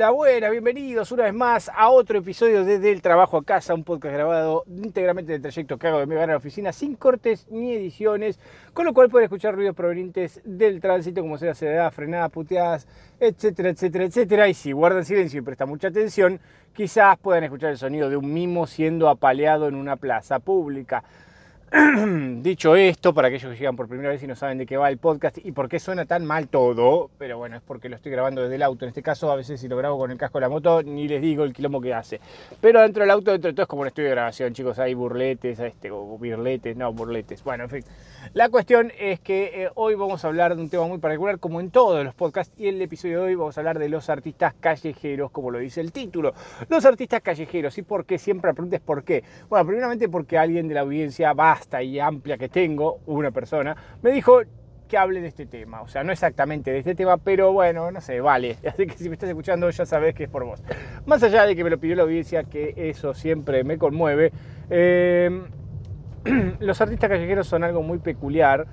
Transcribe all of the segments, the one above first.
Hola, buenas, bienvenidos una vez más a otro episodio de Del Trabajo a Casa, un podcast grabado íntegramente del trayecto que hago de mi hogar a la oficina, sin cortes ni ediciones, con lo cual pueden escuchar ruidos provenientes del tránsito, como sea acelerada, frenada, puteadas, etcétera, etcétera, etcétera. Y si guardan silencio y prestan mucha atención, quizás puedan escuchar el sonido de un mimo siendo apaleado en una plaza pública. Dicho esto, para aquellos que llegan por primera vez y no saben de qué va el podcast y por qué suena tan mal todo, pero bueno, es porque lo estoy grabando desde el auto. En este caso, a veces si lo grabo con el casco de la moto, ni les digo el quilombo que hace. Pero dentro del auto, dentro de todo, es como un estudio de grabación, chicos. Hay burletes, este, o birletes, no, burletes. Bueno, en fin. La cuestión es que eh, hoy vamos a hablar de un tema muy particular, como en todos los podcasts, y en el episodio de hoy vamos a hablar de los artistas callejeros, como lo dice el título. Los artistas callejeros, ¿y por qué? Siempre preguntes por qué. Bueno, primeramente porque alguien de la audiencia va y amplia que tengo, una persona, me dijo que hable de este tema. O sea, no exactamente de este tema, pero bueno, no sé, vale. Así que si me estás escuchando ya sabes que es por vos. Más allá de que me lo pidió la audiencia, que eso siempre me conmueve, eh, los artistas callejeros son algo muy peculiar.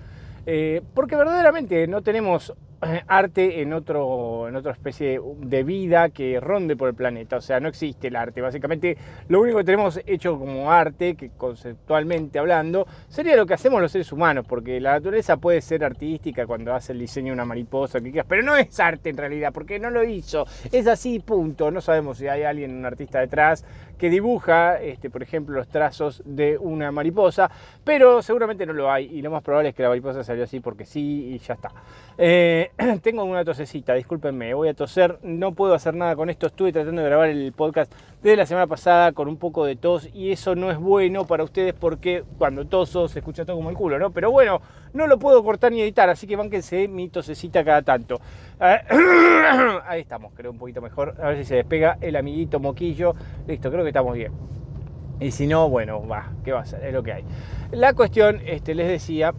Eh, porque verdaderamente no tenemos arte en, otro, en otra especie de vida que ronde por el planeta. O sea, no existe el arte. Básicamente, lo único que tenemos hecho como arte, que conceptualmente hablando, sería lo que hacemos los seres humanos, porque la naturaleza puede ser artística cuando hace el diseño de una mariposa, que pero no es arte en realidad, porque no lo hizo. Es así, punto. No sabemos si hay alguien, un artista detrás, que dibuja, este, por ejemplo, los trazos de una mariposa, pero seguramente no lo hay, y lo más probable es que la mariposa salió así porque sí, y ya está. Eh, tengo una tosecita, discúlpenme, voy a toser, no puedo hacer nada con esto, estuve tratando de grabar el podcast desde la semana pasada con un poco de tos y eso no es bueno para ustedes porque cuando toso se escucha todo como el culo, ¿no? Pero bueno, no lo puedo cortar ni editar, así que bánquense mi tosecita cada tanto. Ahí estamos, creo un poquito mejor, a ver si se despega el amiguito moquillo, listo, creo que estamos bien. Y si no, bueno, va, ¿qué va a ser? Es lo que hay. La cuestión, este, les decía,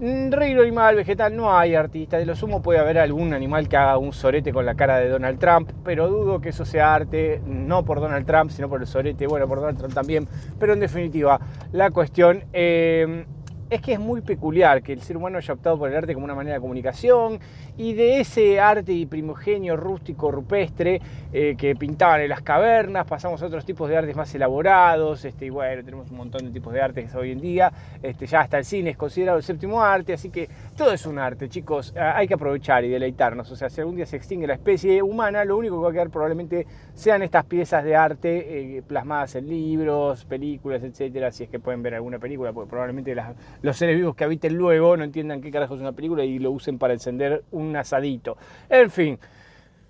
reino animal, vegetal, no hay artista. De lo sumo puede haber algún animal que haga un sorete con la cara de Donald Trump, pero dudo que eso sea arte, no por Donald Trump, sino por el sorete, bueno, por Donald Trump también. Pero en definitiva, la cuestión eh, es que es muy peculiar que el ser humano haya optado por el arte como una manera de comunicación y de ese arte primogenio rústico rupestre eh, que pintaban en las cavernas pasamos a otros tipos de artes más elaborados este, y bueno, tenemos un montón de tipos de artes hoy en día este, ya hasta el cine es considerado el séptimo arte así que todo es un arte chicos hay que aprovechar y deleitarnos o sea si algún día se extingue la especie humana lo único que va a quedar probablemente sean estas piezas de arte eh, plasmadas en libros películas etcétera si es que pueden ver alguna película porque probablemente las los seres vivos que habiten luego no entiendan qué carajo es una película y lo usen para encender un asadito. En fin.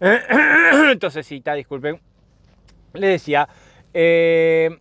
Entonces, está, disculpen. Le decía. Eh,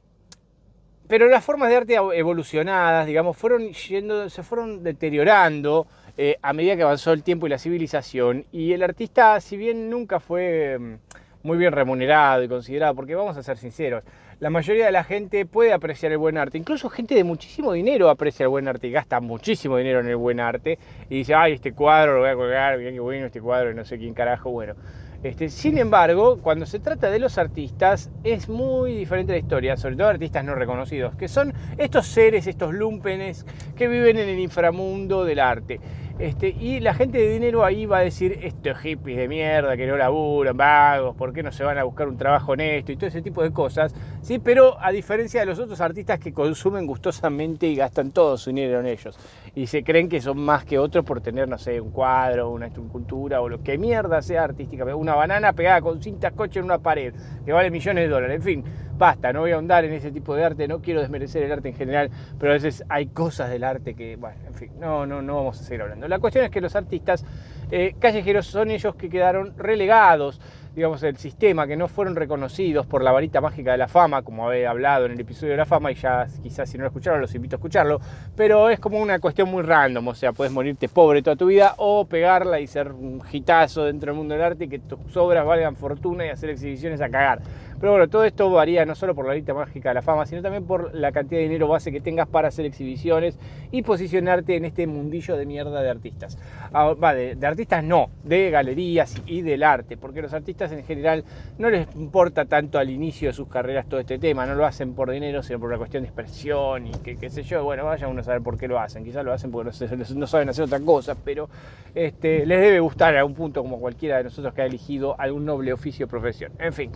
pero las formas de arte evolucionadas, digamos, fueron yendo, se fueron deteriorando eh, a medida que avanzó el tiempo y la civilización. Y el artista, si bien nunca fue mm, muy bien remunerado y considerado, porque vamos a ser sinceros, la mayoría de la gente puede apreciar el buen arte. Incluso gente de muchísimo dinero aprecia el buen arte y gasta muchísimo dinero en el buen arte. Y dice, ay, este cuadro lo voy a colgar, bien qué bueno este cuadro, no sé quién carajo, bueno. Este, sin embargo, cuando se trata de los artistas, es muy diferente la historia, sobre todo artistas no reconocidos, que son estos seres, estos lumpenes que viven en el inframundo del arte. Este, y la gente de dinero ahí va a decir, estos hippies de mierda que no laburan, vagos, ¿por qué no se van a buscar un trabajo honesto? Y todo ese tipo de cosas, ¿sí? Pero a diferencia de los otros artistas que consumen gustosamente y gastan todo su dinero en ellos. Y se creen que son más que otros por tener, no sé, un cuadro, una escultura o lo que mierda sea artística. Una banana pegada con cintas coche en una pared, que vale millones de dólares, en fin basta, no voy a ahondar en ese tipo de arte, no quiero desmerecer el arte en general, pero a veces hay cosas del arte que, bueno, en fin, no, no, no vamos a seguir hablando. La cuestión es que los artistas eh, callejeros son ellos que quedaron relegados digamos, el sistema, que no fueron reconocidos por la varita mágica de la fama, como había hablado en el episodio de la fama, y ya quizás si no lo escucharon los invito a escucharlo, pero es como una cuestión muy random, o sea, puedes morirte pobre toda tu vida o pegarla y ser un hitazo dentro del mundo del arte y que tus obras valgan fortuna y hacer exhibiciones a cagar. Pero bueno, todo esto varía no solo por la lista mágica de la fama, sino también por la cantidad de dinero base que tengas para hacer exhibiciones y posicionarte en este mundillo de mierda de artistas. Ah, de, artistas no, de galerías y del arte, porque los artistas en general no les importa tanto al inicio de sus carreras todo este tema, no lo hacen por dinero, sino por una cuestión de expresión y qué sé yo, bueno, vaya uno a saber por qué lo hacen, quizás lo hacen porque no, saben hacer otra cosa, pero este, les debe gustar a un punto como cualquiera de nosotros que ha elegido algún noble oficio o profesión. En fin,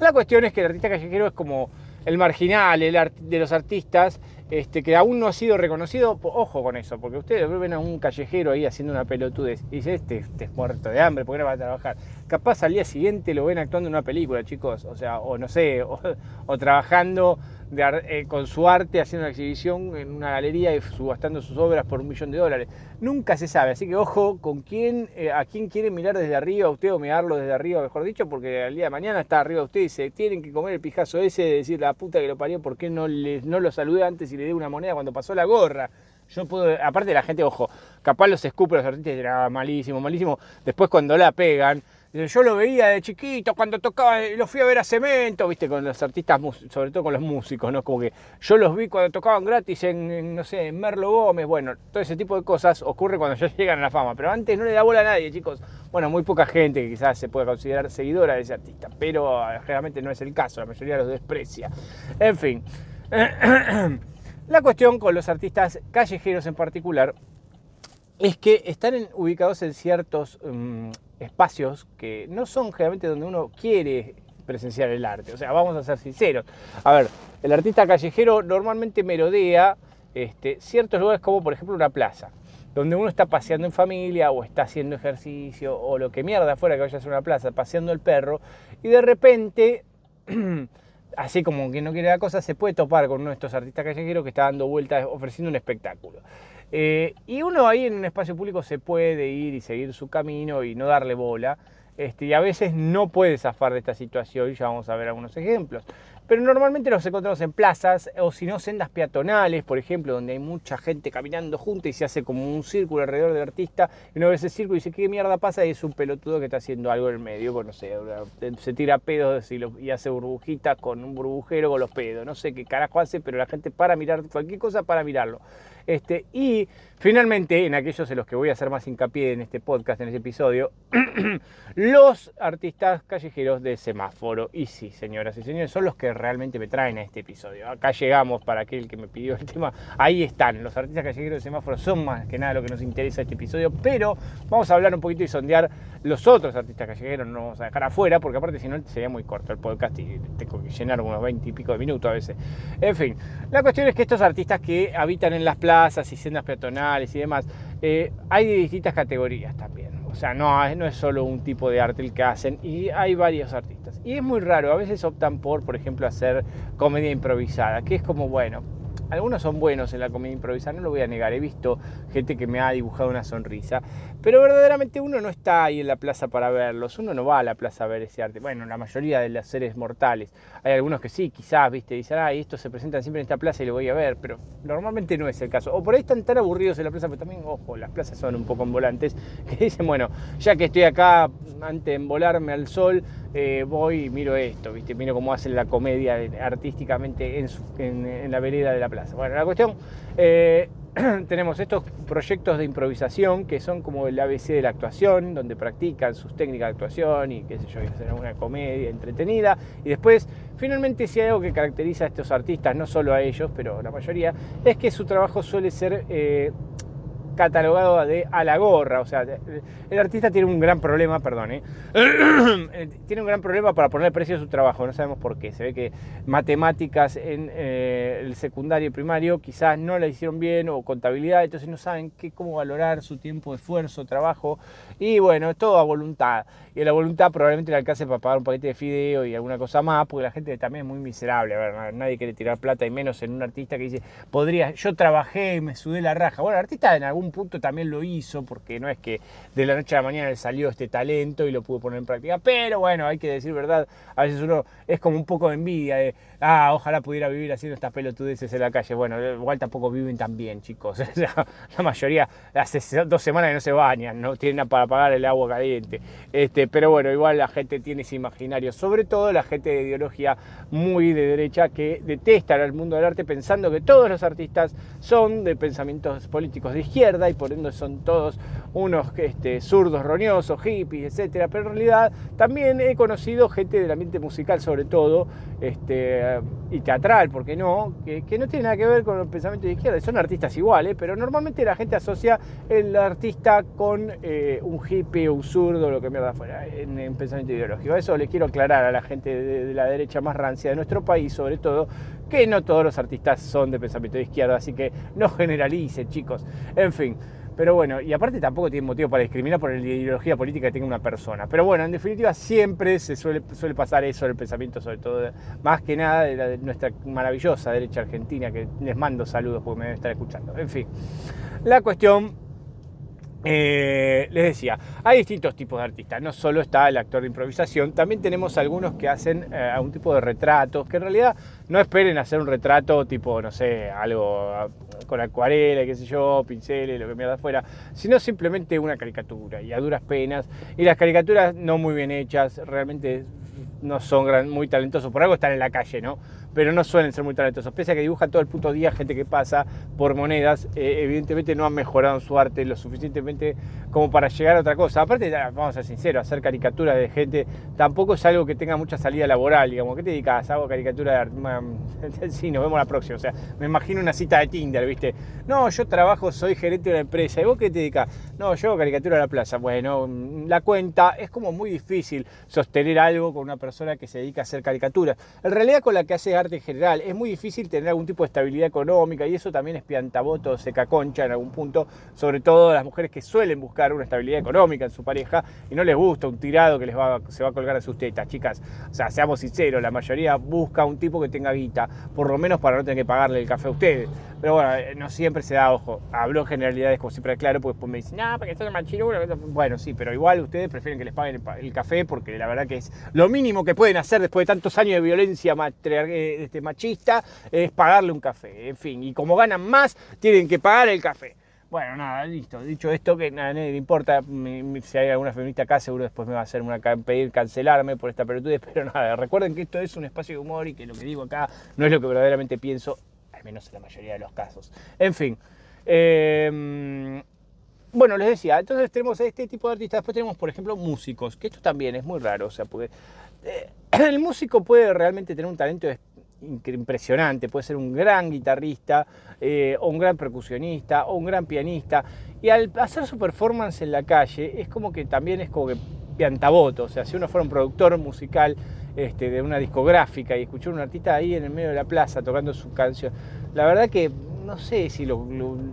la cuestión es que el artista callejero es como el marginal el de los artistas este, que aún no ha sido reconocido, ojo con eso, porque ustedes ven a un callejero ahí haciendo una pelotudez y dice, este, este, es muerto de hambre, ¿por qué no va a trabajar? Capaz al día siguiente lo ven actuando en una película, chicos, o sea, o no sé, o trabajando eh, con su arte haciendo una exhibición en una galería y subastando sus obras por un millón de dólares. Nunca se sabe, así que ojo con quién, eh, a quién quiere mirar desde arriba a usted o mirarlo desde arriba, mejor dicho, porque al día de mañana está arriba usted y se tienen que comer el pijazo ese de decir la puta que lo parió, ¿por qué no, le, no lo saludé antes y le di una moneda cuando pasó la gorra? Yo puedo, aparte la gente, ojo, capaz los escupe los artistas y dirán, ah, malísimo, malísimo. Después cuando la pegan, yo lo veía de chiquito cuando tocaba, lo fui a ver a Cemento, viste, con los artistas, sobre todo con los músicos, ¿no? Como que yo los vi cuando tocaban gratis en, no sé, en Merlo Gómez, bueno, todo ese tipo de cosas ocurre cuando ya llegan a la fama, pero antes no le da bola a nadie, chicos. Bueno, muy poca gente que quizás se puede considerar seguidora de ese artista, pero ah, generalmente no es el caso, la mayoría los desprecia. En fin, la cuestión con los artistas callejeros en particular es que están ubicados en ciertos mm, espacios que no son generalmente donde uno quiere presenciar el arte. O sea, vamos a ser sinceros. A ver, el artista callejero normalmente merodea este, ciertos lugares como por ejemplo una plaza, donde uno está paseando en familia o está haciendo ejercicio o lo que mierda fuera que vaya a ser una plaza, paseando el perro, y de repente, así como que no quiere la cosa, se puede topar con uno de estos artistas callejeros que está dando vueltas ofreciendo un espectáculo. Eh, y uno ahí en un espacio público se puede ir y seguir su camino y no darle bola. Este, y a veces no puede zafar de esta situación, ya vamos a ver algunos ejemplos. Pero normalmente los encontramos en plazas o si no sendas peatonales, por ejemplo, donde hay mucha gente caminando junta y se hace como un círculo alrededor del artista y uno ve ese círculo y dice, ¿qué mierda pasa? Y es un pelotudo que está haciendo algo en el medio, pues no sé, se tira pedos y, hace burbujitas con un burbujero con los pedos, no sé qué carajo hace, pero la gente para mirar cualquier cosa para mirarlo. Este, y finalmente, en aquellos en los que voy a hacer más hincapié en este podcast, en este episodio, los artistas callejeros de semáforo. Y sí, señoras y señores, son los que realmente me traen a este episodio. Acá llegamos para aquel que me pidió el tema. Ahí están, los artistas callejeros de semáforo son más que nada lo que nos interesa este episodio, pero vamos a hablar un poquito y sondear los otros artistas callejeros, no vamos a dejar afuera, porque aparte si no sería muy corto el podcast y tengo que llenar unos 20 y pico de minutos a veces. En fin, la cuestión es que estos artistas que habitan en las plazas y sendas peatonales y demás, eh, hay distintas categorías también. O sea, no, no es solo un tipo de arte el que hacen y hay varios artistas. Y es muy raro, a veces optan por, por ejemplo, hacer comedia improvisada, que es como, bueno, algunos son buenos en la comedia improvisada, no lo voy a negar, he visto gente que me ha dibujado una sonrisa, pero verdaderamente uno no está ahí en la plaza para verlos, uno no va a la plaza a ver ese arte, bueno, la mayoría de los seres mortales, hay algunos que sí, quizás, viste, dicen, ah, estos se presentan siempre en esta plaza y lo voy a ver, pero normalmente no es el caso, o por ahí están tan aburridos en la plaza, pero también, ojo, las plazas son un poco volantes, que dicen, bueno, ya que estoy acá, antes de envolarme al sol, eh, voy y miro esto, ¿viste? miro cómo hacen la comedia artísticamente en, la vereda de la plaza. Bueno, la cuestión, eh, tenemos estos proyectos de improvisación que son como el ABC de la actuación, donde practican sus técnicas de actuación y qué sé yo, hacen una comedia entretenida. Y después, finalmente, si hay algo que caracteriza a estos artistas, no solo a ellos, pero a la mayoría, es que su trabajo suele ser... Eh, catalogado de a la gorra. O sea, el artista tiene un gran problema, perdón, ¿eh? Eh, tiene un gran problema para poner precio a su trabajo. No sabemos por qué. Se ve que matemáticas en eh, el secundario y primario quizás no la hicieron bien o contabilidad, entonces no saben qué, cómo valorar su tiempo, esfuerzo, trabajo. Y bueno, es todo a voluntad. Y la voluntad probablemente le alcance para pagar un paquete de fideo y alguna cosa más, porque la gente también es muy miserable. A ver, nadie quiere tirar plata y menos en un artista que dice, podría, yo trabajé y me sudé la raja. Bueno, el artista en algún un punto también lo hizo, porque no es que de la noche a la mañana le salió este talento y lo pudo poner en práctica, pero bueno, hay que decir verdad, a veces uno es como un poco de envidia de, ah, ojalá pudiera vivir haciendo estas pelotudeces en la calle. Bueno, igual tampoco viven tan bien, chicos. la mayoría hace dos semanas que no se bañan, no tienen para pagar el agua caliente. Este, pero bueno, igual la gente tiene ese imaginario, sobre todo la gente de ideología muy de derecha que detesta el mundo del arte pensando que todos los artistas son de pensamientos políticos de izquierda y por ende son todos unos este, zurdos roñosos, hippies, etcétera. Pero en realidad también he conocido gente del ambiente musical, sobre todo, este, y teatral, ¿por qué no? Que, no tiene nada que ver con el pensamiento de izquierda. Son artistas iguales, pero normalmente la gente asocia el artista con eh, un hippie un zurdo, lo que mierda fuera, en, en, pensamiento ideológico. Eso les quiero aclarar a la gente de la derecha más rancia de nuestro país, sobre todo, que no todos los artistas son de pensamiento de izquierda, así que no generalicen, chicos. En fin. Pero bueno, y aparte tampoco tiene motivo para discriminar por la ideología política que tenga una persona. Pero bueno, en definitiva siempre se suele, suele pasar eso, el pensamiento sobre todo, más que nada de, de nuestra maravillosa derecha argentina, que les mando saludos porque me deben estar escuchando. En fin, la cuestión eh, les decía, hay distintos tipos de artistas, no solo está el actor de improvisación, también tenemos algunos que hacen eh, algún tipo de retratos, que en realidad no esperen hacer un retrato tipo, no sé, algo ah, con acuarela, qué sé yo, pinceles, lo que mierda fuera, sino simplemente una caricatura y a duras penas. Y las caricaturas no muy bien hechas, realmente no son muy talentosos, por algo están en la calle, ¿no? Pero no suelen ser muy talentosos. Pese a que dibujan todo el puto día gente que pasa por monedas, eh, evidentemente no han mejorado su arte lo suficientemente como para llegar a otra cosa. Aparte, vamos a ser sinceros, hacer caricaturas de gente tampoco es algo que tenga mucha salida laboral, digamos. ¿Qué te dedicas? Hago caricatura de sí, nos vemos la próxima. O sea, me imagino una cita de Tinder, ¿viste? No, yo trabajo, soy gerente de una empresa. ¿Y vos qué te dedicas? No, yo hago caricatura de la plaza. Bueno, la cuenta es como muy difícil sostener algo con una persona que se dedica a hacer caricaturas. En realidad, con la que hace en general. Es muy difícil tener algún tipo de estabilidad económica y eso también es piantaboto, seca concha en algún punto, sobre todo las mujeres que suelen buscar una estabilidad económica en su pareja y no les gusta un tirado que les va, se va a colgar a sus tetas, chicas. O sea, seamos sinceros, la mayoría busca un tipo que tenga guita, por lo menos para no tener que pagarle el café a ustedes. Pero bueno, eh, no siempre se da ojo. Hablo en generalidades como siempre claro, porque después me dicen, no, porque estás machirulo. Bueno, sí, pero igual ustedes prefieren que les paguen el, café porque la verdad que es lo mínimo que pueden hacer después de tantos años de violencia eh, este, machista, es pagarle un café. En fin, y como ganan más, tienen que pagar el café. Bueno, nada, listo. Dicho esto, que nada, nadie le importa. si hay alguna feminista acá, seguro después me va a hacer una pedir cancelarme por esta pelotudez. Pero nada, recuerden que esto es un espacio de humor y que lo que digo acá no es lo que verdaderamente pienso menos en la mayoría de los casos. En fin. Em, bueno, les decía, entonces tenemos este tipo de artistas, después tenemos, por ejemplo, músicos, que esto también es muy raro, o sea, porque eh, el músico puede realmente tener un talento impresionante, puede ser un gran guitarrista, eh, o un gran percusionista, o un gran pianista, y al hacer su performance en la calle, es como que también es como que piantaboto, o sea, si uno fuera un productor musical, este, de una discográfica y escuchar a un artista ahí en el medio de la plaza tocando su canción, la verdad que no sé si lo,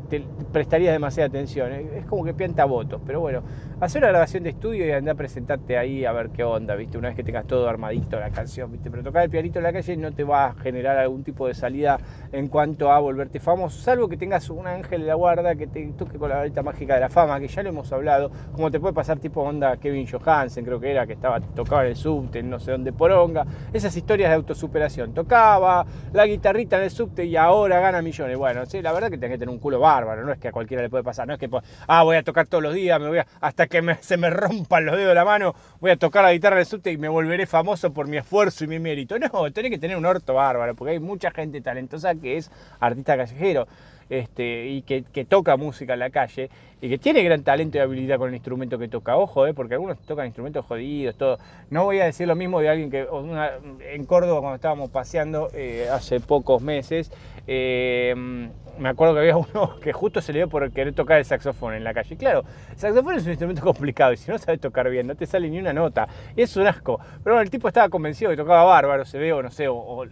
te prestarías demasiada atención. Es como que pianta votos. Pero bueno, hacer una grabación de estudio y andar a presentarte ahí a ver qué onda, ¿viste? Una vez que tengas todo armadito la canción, ¿viste? Pero tocar el pianito en la calle no te va a generar algún tipo de salida en cuanto a volverte famoso, salvo que tengas un ángel de la guarda que te toque con la varita mágica de la fama, que ya lo hemos hablado, como te puede pasar tipo onda Kevin Johansen, creo que era, que estaba tocaba en el subte, no sé dónde poronga. Esas historias de autosuperación. Tocaba la guitarrita en el subte y ahora gana millones. Bueno, la verdad que tenés que tener un culo bárbaro, no es que a cualquiera le puede pasar, no es que, ah, voy a tocar todos los días, me voy hasta que se me rompan los dedos de la mano, voy a tocar la guitarra de subte y me volveré famoso por mi esfuerzo y mi mérito. No, tenés que tener un orto bárbaro, porque hay mucha gente talentosa que es artista callejero. Este, y que, toca música en la calle y que tiene gran talento y habilidad con el instrumento que toca. Ojo, eh, porque algunos tocan instrumentos jodidos, todo. No voy a decir lo mismo de alguien que en Córdoba cuando estábamos paseando eh, hace pocos meses. Eh, me acuerdo que había uno que justo se le dio por querer tocar el saxofón en la calle. Claro, el saxofón es un instrumento complicado y si no sabes tocar bien, no te sale ni una nota. Y es un asco. Pero bueno, el tipo estaba convencido que tocaba bárbaro, se ve, o no sé, o,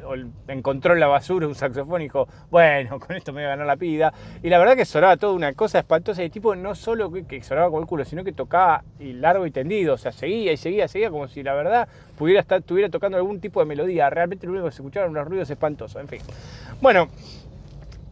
encontró en la basura un saxofón y dijo, bueno, con esto me voy a ganar la pida. Y la verdad que sonaba toda una cosa espantosa. Y el tipo no solo que, sonaba con el culo, sino que tocaba largo y tendido. O sea, seguía y seguía, seguía como si la verdad pudiera estar, estuviera tocando algún tipo de melodía. Realmente lo único que se escuchaban unos ruidos espantosos. En fin. Bueno.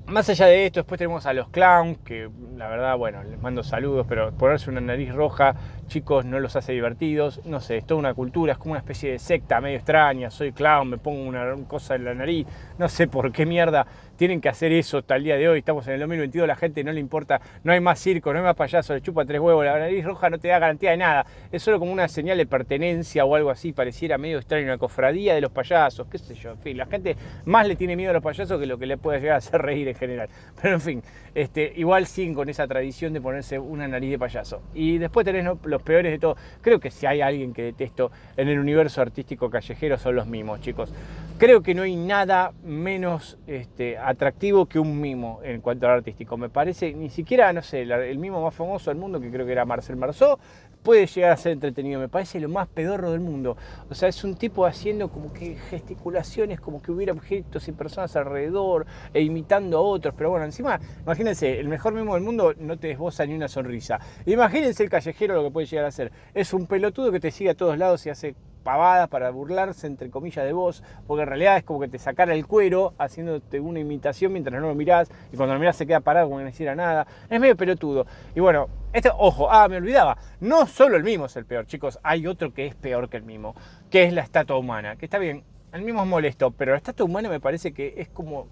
Más allá de esto, después tenemos a los clowns, que la verdad, bueno, les mando saludos, pero ponerse una nariz roja, chicos, no los hace divertidos. No sé, es toda una cultura, es como una especie de secta medio extraña. Soy clown, me pongo una cosa en la nariz. No sé por qué mierda tienen que hacer eso hasta el día de hoy. Estamos en el 2022, la gente no le importa, no hay más circo, no hay más payaso, le chupa tres huevos. La nariz roja no te da garantía de nada. Es solo como una señal de pertenencia o algo así. Pareciera medio extraño, una cofradía de los payasos, qué sé yo. En fin, la gente más le tiene miedo a los payasos que lo que le puede llegar a hacer reír en general. Pero en fin, este, igual siguen con esa tradición de ponerse una nariz de payaso. Y después tenés los peores de todo. Creo que si hay alguien que detesto en el universo artístico callejero son los mimos, chicos. Creo que no hay nada menos este, atractivo que un mimo en cuanto al artístico. Me parece, ni siquiera, no sé, el mimo más famoso del mundo, que creo que era Marcel Marceau, puede llegar a ser entretenido. Me parece lo más pedorro del mundo. O sea, es un tipo haciendo como que gesticulaciones, como que hubiera objetos y personas alrededor, e imitando a otros. Pero bueno, encima, imagínense, el mejor mimo del mundo no te esboza ni una sonrisa. Imagínense el callejero lo que puede llegar a ser. Es un pelotudo que te sigue a todos lados y hace pavadas para burlarse, entre comillas, de vos, porque en realidad es como que te sacara el cuero haciéndote una imitación mientras no lo mirás, y cuando lo mirás se queda parado como que no hiciera nada. Es medio pelotudo. Y bueno, este, ojo, ah, me olvidaba, no solo el mimo es el peor, chicos, hay otro que es peor que el mimo, que es la estatua humana, que está bien, el mimo es molesto, pero la estatua humana me parece que es como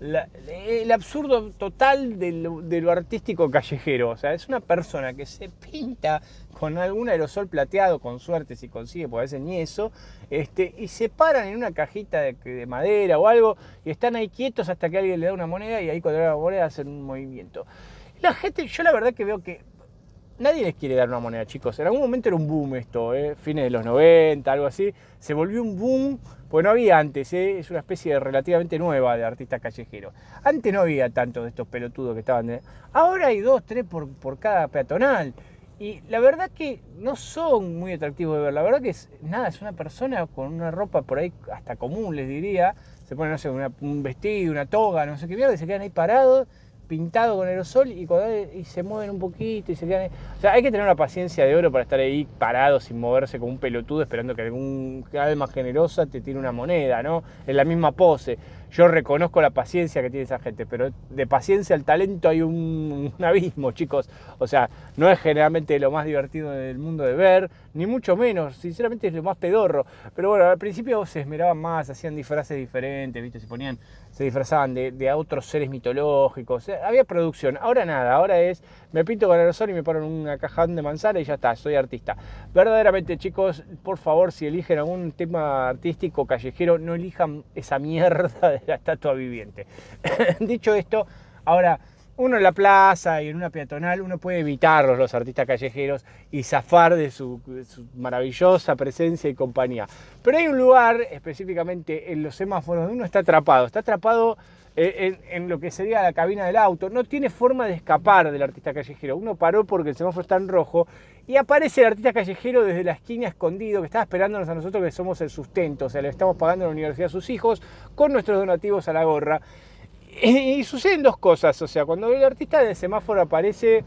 el absurdo total de lo, artístico callejero. O sea, es una persona que se pinta con algún aerosol plateado, con suerte si consigue, porque a veces ni eso, este, y se paran en una cajita de, madera o algo y están ahí quietos hasta que alguien le da una moneda y ahí cuando le da la moneda hacen un movimiento. La gente, yo la verdad que veo que nadie les quiere dar una moneda, chicos. En algún momento era un boom esto, ¿eh? fines de los 90, algo así. Se volvió un boom, pues no había antes, ¿eh? es una especie de relativamente nueva de artistas callejeros. Antes no había tanto de estos pelotudos que estaban. ¿eh? Ahora hay dos, tres por, por cada peatonal. Y la verdad que no son muy atractivos de ver. La verdad que es nada, es una persona con una ropa por ahí hasta común, les diría. Se pone, no sé, un vestido, una toga, no sé qué mierda, y se quedan ahí parados pintado con aerosol y, y se mueven un poquito y se quedan... O sea, hay que tener una paciencia de oro para estar ahí parado sin moverse como un pelotudo esperando que algún alma generosa te tire una moneda, ¿no? En la misma pose. Yo reconozco la paciencia que tiene esa gente, pero de paciencia al talento hay un, abismo, chicos. O sea, no es generalmente lo más divertido del mundo de ver, ni mucho menos, sinceramente es lo más pedorro. Pero bueno, al principio se esmeraban más, hacían disfraces diferentes, ¿viste? Se ponían, se disfrazaban de, otros seres mitológicos, había producción. Ahora nada, ahora es, me pinto con aerosol y me ponen una caja de manzana y ya está, soy artista. Verdaderamente, chicos, por favor, si eligen algún tema artístico callejero, no elijan esa mierda la estatua viviente. Dicho esto, ahora uno en la plaza y en una peatonal, uno puede evitarlos, los artistas callejeros, y zafar de su, maravillosa presencia y compañía. Pero hay un lugar, específicamente en los semáforos, donde uno está atrapado. Está atrapado en, en, lo que sería la cabina del auto. No tiene forma de escapar del artista callejero. Uno paró porque el semáforo está en rojo y aparece el artista callejero desde la esquina escondido que estaba esperándonos a nosotros que somos el sustento, o sea, le estamos pagando a la universidad a sus hijos con nuestros donativos a la gorra. Y, suceden dos cosas, o sea, cuando el artista del semáforo aparece,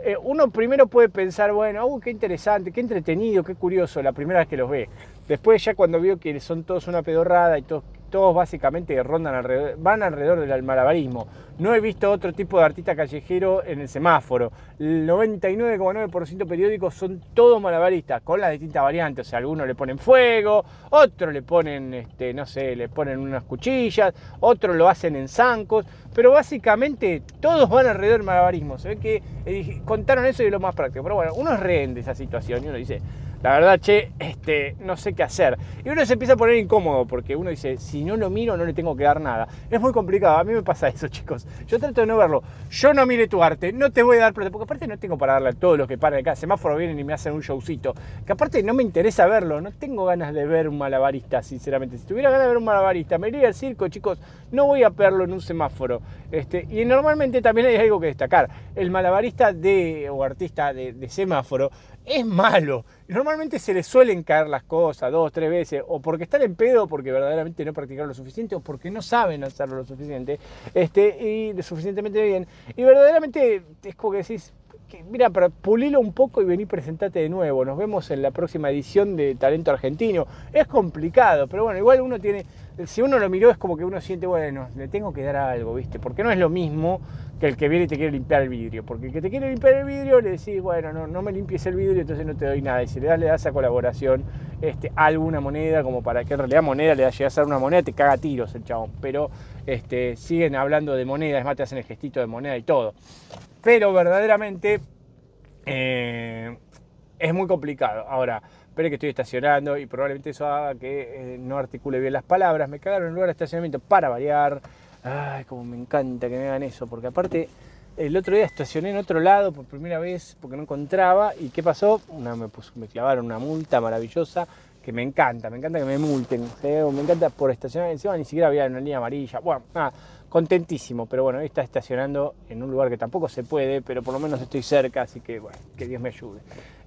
eh, uno primero puede pensar, bueno, qué interesante, qué entretenido, qué curioso, la primera vez que los ve. Después ya cuando vio que son todos una pedorrada y todos todos básicamente rondan alrededor, van alrededor del malabarismo. No he visto otro tipo de artista callejero en el semáforo. El 99,9% periódicos son todos malabaristas, con las distintas variantes. O sea, algunos le ponen fuego, otros le ponen, este, no sé, le ponen unas cuchillas, otros lo hacen en zancos, pero básicamente todos van alrededor del malabarismo. Se ve que eh, contaron eso y es lo más práctico. Pero bueno, uno es rehén de esa situación y uno dice, la verdad, che, este, no sé qué hacer. Y uno se empieza a poner incómodo porque uno dice, si no lo miro no le tengo que dar nada. Es muy complicado, a mí me pasa eso, chicos. Yo trato de no verlo. Yo no mire tu arte, no te voy a dar plata, porque aparte no tengo para darle a todos los que paran acá. Semáforo vienen y me hacen un showcito. Que aparte no me interesa verlo, no tengo ganas de ver un malabarista, sinceramente. Si tuviera ganas de ver un malabarista, me iría al circo, chicos. No voy a verlo en un semáforo. Este, y normalmente también hay algo que destacar. El malabarista de, o artista de, de semáforo es malo. Normalmente se les suelen caer las cosas dos, tres veces, o porque están en pedo, porque verdaderamente no practicaron lo suficiente, o porque no saben hacerlo lo suficiente, este, y lo suficientemente bien. Y verdaderamente es como que decís, mira, para pulirlo un poco y venir presentate de nuevo. Nos vemos en la próxima edición de Talento Argentino. Es complicado, pero bueno, igual uno tiene si uno lo miró es como que uno siente, bueno, le tengo que dar algo, ¿viste? Porque no es lo mismo que el que viene y te quiere limpiar el vidrio. Porque el que te quiere limpiar el vidrio le decís, bueno, no, no me limpies el vidrio, entonces no te doy nada. Y si le das, le das a colaboración este, alguna moneda, como para que en realidad moneda le da llegar a ser una moneda, te caga tiros el chabón. Pero este, siguen hablando de moneda, es más, te hacen el gestito de moneda y todo. Pero verdaderamente eh, es muy complicado. Ahora, espere que estoy estacionando y probablemente eso haga que eh, no articule bien las palabras. Me cagaron en lugar de estacionamiento para variar. Ay, como me encanta que me hagan eso, porque aparte el otro día estacioné en otro lado por primera vez porque no encontraba y ¿qué pasó? Una, me, clavaron una multa maravillosa que me encanta, me encanta que me multen, me encanta por estacionar encima, ni siquiera había una línea amarilla, bueno, nada, contentísimo, pero bueno, está estacionando en un lugar que tampoco se puede, pero por lo menos estoy cerca, así que bueno, que Dios me ayude.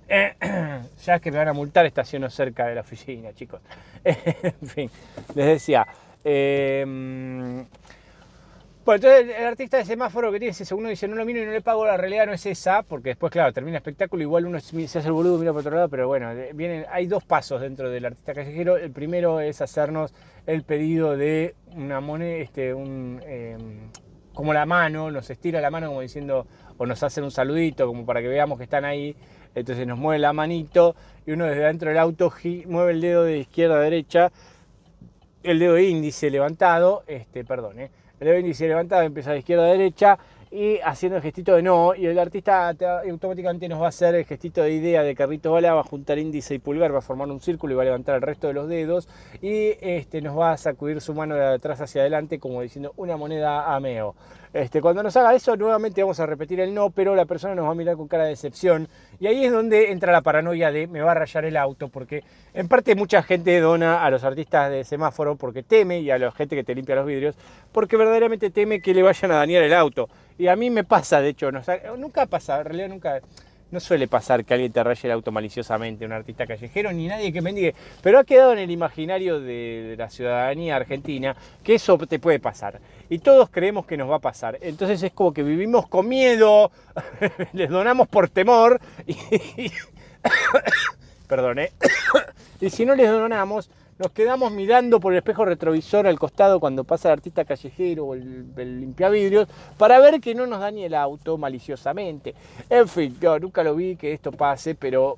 ya que me van a multar, estaciono cerca de la oficina, chicos. en fin, les decía. Eh, bueno, entonces el artista de semáforo que tiene ese uno dice, no lo miro y no le pago, la realidad no es esa, porque después, claro, termina el espectáculo, igual uno se hace el boludo, mira por otro lado, pero bueno, vienen, hay dos pasos dentro del artista callejero. El primero es hacernos el pedido de una moneda, este, un, em, como la mano, nos estira la mano como diciendo, o nos hacen un saludito, como para que veamos que están ahí, entonces nos mueve la manito y uno desde dentro del auto mueve el dedo de izquierda a derecha, el dedo índice levantado, este, perdón, eh, el dedo índice levantado empieza de izquierda a derecha y haciendo el gestito de no, y el artista automáticamente nos va a hacer el gestito de idea de carrito bala, va a juntar índice y pulgar, va a formar un círculo y va a levantar el resto de los dedos y este, nos va a sacudir su mano de atrás hacia adelante como diciendo una moneda a meo. Este, cuando nos haga eso, nuevamente vamos a repetir el no, pero la persona nos va a mirar con cara de decepción. Y ahí es donde entra la paranoia de me va a rayar el auto, porque en parte mucha gente dona a los artistas de semáforo porque teme, y a la gente que te limpia los vidrios, porque verdaderamente teme que le vayan a dañar el auto. Y a mí me pasa, de hecho, no, nunca pasa, en realidad nunca no suele pasar que alguien te raye el auto maliciosamente, un artista callejero, ni nadie que mendigue. Pero ha quedado en el imaginario de, la ciudadanía argentina que eso te puede pasar. Y todos creemos que nos va a pasar. Entonces es como que vivimos con miedo, les donamos por temor. Y, perdón, ¿eh? y si no les donamos, nos quedamos mirando por el espejo retrovisor al costado cuando pasa el artista callejero o el, el limpiavidrios para ver que no nos dañe el auto maliciosamente. En fin, yo nunca lo vi que esto pase, pero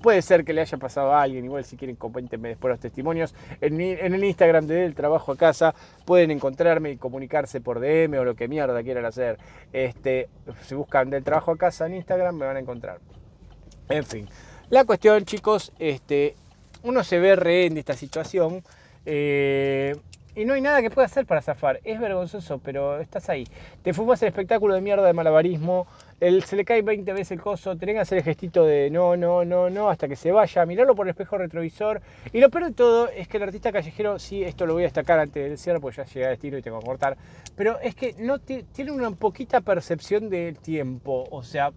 puede ser que le haya pasado a alguien. Igual si quieren, coméntenme después los testimonios. En, el Instagram de El Trabajo a Casa pueden encontrarme y comunicarse por DM o lo que mierda quieran hacer. Este, si buscan Del Trabajo a Casa en Instagram me van a encontrar. En fin, la cuestión chicos, este, uno se ve rehén de esta situación eh, y no hay nada que pueda hacer para zafar. Es vergonzoso, pero estás ahí. Te fumas el espectáculo de mierda de malabarismo, el, se le cae 20 veces el coso, tenés que hacer el gestito de no, no, no, no, hasta que se vaya, mirarlo por el espejo retrovisor. Y lo peor de todo es que el artista callejero, sí, esto lo voy a destacar antes del cierre, porque ya llega el estilo y tengo que cortar, pero es que no tiene una poquita percepción del tiempo. O sea,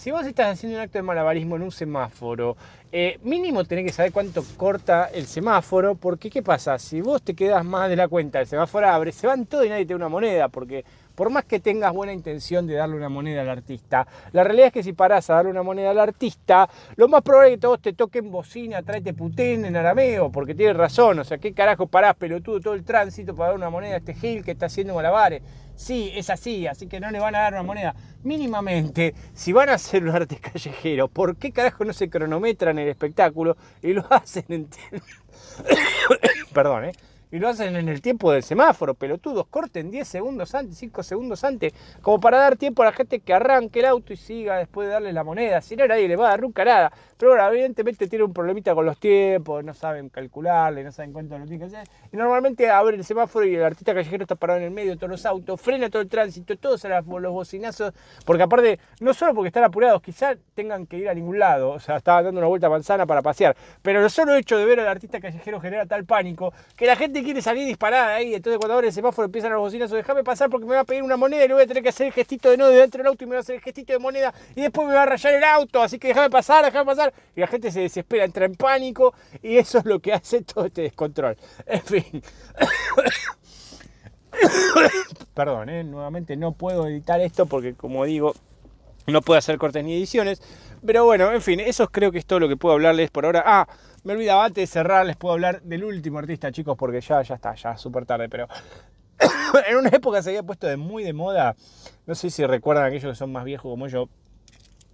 si vos estás haciendo un acto de malabarismo en un semáforo, eh, mínimo tenés que saber cuánto corta el semáforo, porque ¿qué pasa? Si vos te quedas más de la cuenta, el semáforo abre, se van todo y nadie te da una moneda, porque por más que tengas buena intención de darle una moneda al artista, la realidad es que si parás a darle una moneda al artista, lo más probable es que todos te toquen bocina, tráete putén en arameo, porque tienes razón, o sea, ¿qué carajo parás pelotudo todo el tránsito para dar una moneda a este Gil que está haciendo malabares? Sí, es así, así que no le van a dar una moneda. Mínimamente, si van a hacer un arte callejero, ¿por qué carajo no se cronometran el espectáculo y lo hacen en... Perdón, ¿eh? Y lo hacen en el tiempo del semáforo, pelotudos, corten 10 segundos antes, 5 segundos antes, como para dar tiempo a la gente que arranque el auto y siga después de darle la moneda, si no nadie le va a dar nunca nada. Pero ahora, evidentemente tiene un problemita con los tiempos, no saben calcularle, no saben cuánto lo tienen que hacer. Y normalmente abre el semáforo y el artista callejero está parado en el medio de todos los autos, frena todo el tránsito, todos los bocinazos, porque aparte, no solo porque están apurados, quizás tengan que ir a ningún lado, o sea, estaban dando una vuelta a manzana para pasear, pero el solo hecho de ver al artista callejero genera tal pánico que la gente quiere salir disparada ahí. Entonces, cuando abre el semáforo, empiezan los bocinazos. Déjame pasar porque me va a pedir una moneda y le voy a tener que hacer el gestito de no de dentro del auto y me va a hacer el gestito de moneda y después me va a rayar el auto. Así que déjame pasar, déjame pasar. Y la gente se desespera, entra en pánico y eso es lo que hace todo este descontrol. En fin. Perdón, ¿eh? nuevamente no puedo editar esto porque, como digo, no puedo hacer cortes ni ediciones. Pero bueno, en fin, eso creo que es todo lo que puedo hablarles por ahora. Ah, me olvidaba antes de cerrar, les puedo hablar del último artista, chicos, porque ya, ya está, ya súper tarde, pero en una época se había puesto de muy de moda, no sé si recuerdan aquellos que son más viejos como yo,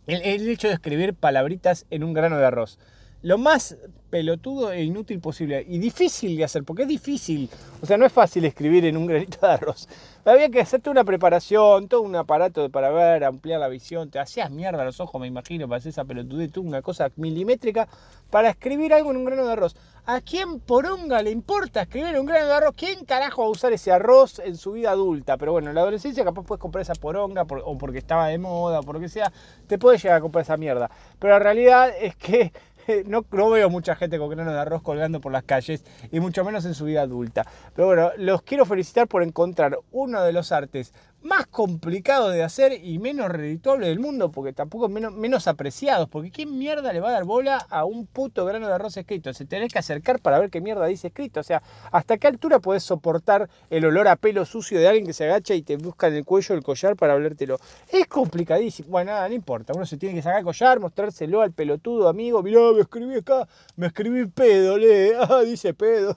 el, el hecho de escribir palabritas en un grano de arroz lo más pelotudo e inútil posible. Y difícil de hacer, porque es difícil. O sea, no es fácil escribir en un granito de arroz. Había que hacerte una preparación, todo un aparato para ver, ampliar la visión. Te hacías mierda los ojos, me imagino, para hacer esa pelotudez, tú, una cosa milimétrica para escribir algo en un grano de arroz. ¿A quién poronga le importa escribir en un grano de arroz? ¿Quién carajo va a usar ese arroz en su vida adulta? Pero bueno, en la adolescencia capaz puedes comprar esa poronga o porque estaba de moda o por lo que sea, te puedes llegar a comprar esa mierda. Pero la realidad es que no, veo mucha gente con grano de arroz colgando por las calles y mucho menos en su vida adulta. Pero bueno, los quiero felicitar por encontrar uno de los artes más complicado de hacer y menos redituable del mundo, porque tampoco menos, menos apreciados, porque ¿quién mierda le va a dar bola a un puto grano de arroz escrito? Se tenés que acercar para ver qué mierda dice escrito, o sea, ¿hasta qué altura podés soportar el olor a pelo sucio de alguien que se agacha y te busca en el cuello el collar para hablártelo? Es complicadísimo, bueno, nada, no importa, uno se tiene que sacar el collar, mostrárselo al pelotudo amigo, mirá, me escribí acá, me escribí pedo, lee, ah, dice pedo,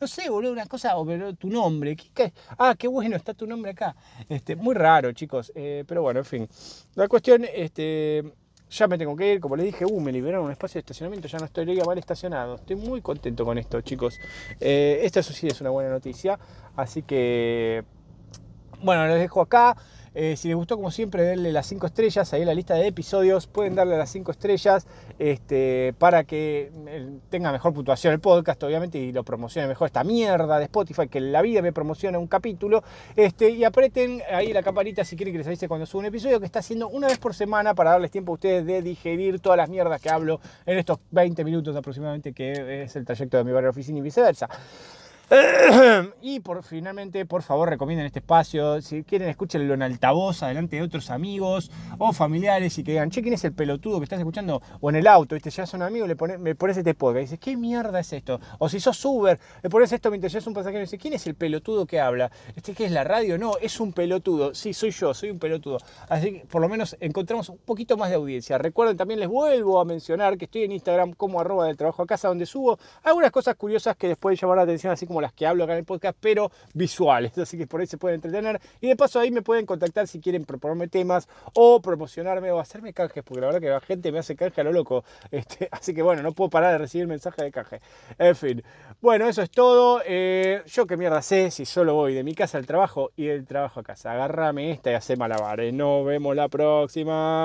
no sé, boludo, una cosa, o tu nombre. Ah, qué bueno, está tu nombre acá. Este, muy raro, chicos. Eh, pero bueno, en fin. La cuestión, este, ya me tengo que ir. Como les dije, uh, me liberaron un espacio de estacionamiento, ya no estoy mal estacionado. Estoy muy contento con esto, chicos. Eh, esto sí es una buena noticia. Así que, bueno, les dejo acá. Eh, si les gustó, como siempre, denle las 5 estrellas ahí en la lista de episodios. Pueden darle las 5 estrellas este, para que eh, tenga mejor puntuación el podcast, obviamente, y lo promocione mejor esta mierda de Spotify, que la vida me promociona un capítulo. Este, y aprieten ahí la campanita si quieren que les avise cuando suba un episodio, que está haciendo una vez por semana para darles tiempo a ustedes de digerir todas las mierdas que hablo en estos 20 minutos aproximadamente, que es el trayecto de mi barrio oficina y viceversa. y por finalmente, por favor, recomienden este espacio. Si quieren, escúchenlo en altavoz, adelante de otros amigos o familiares y que digan, che, ¿quién es el pelotudo que estás escuchando? O en el auto, ¿viste? Ya son amigos, le pones, me pones este podcast y dices, ¿qué mierda es esto? O si sos Uber, le pones esto mientras ya es un pasajero y dices, ¿quién es el pelotudo que habla? ¿Este qué es la radio? No, es un pelotudo. Sí, soy yo, soy un pelotudo. Así que por lo menos encontramos un poquito más de audiencia. Recuerden, también les vuelvo a mencionar que estoy en Instagram como arroba del trabajo a casa, donde subo algunas cosas curiosas que pueden llamar la atención, así las que hablo acá en el podcast, pero visuales. Así que por ahí se pueden entretener. Y de paso ahí me pueden contactar si quieren proponerme temas o promocionarme o hacerme canjes, porque la verdad que la gente me hace canje a lo loco. Este, así que bueno, no puedo parar de recibir mensajes de canje. En fin. Bueno, eso es todo. Eh, yo qué mierda sé si solo voy de mi casa al trabajo y del trabajo a casa. Agárrame esta y hace malabares. Nos vemos la próxima.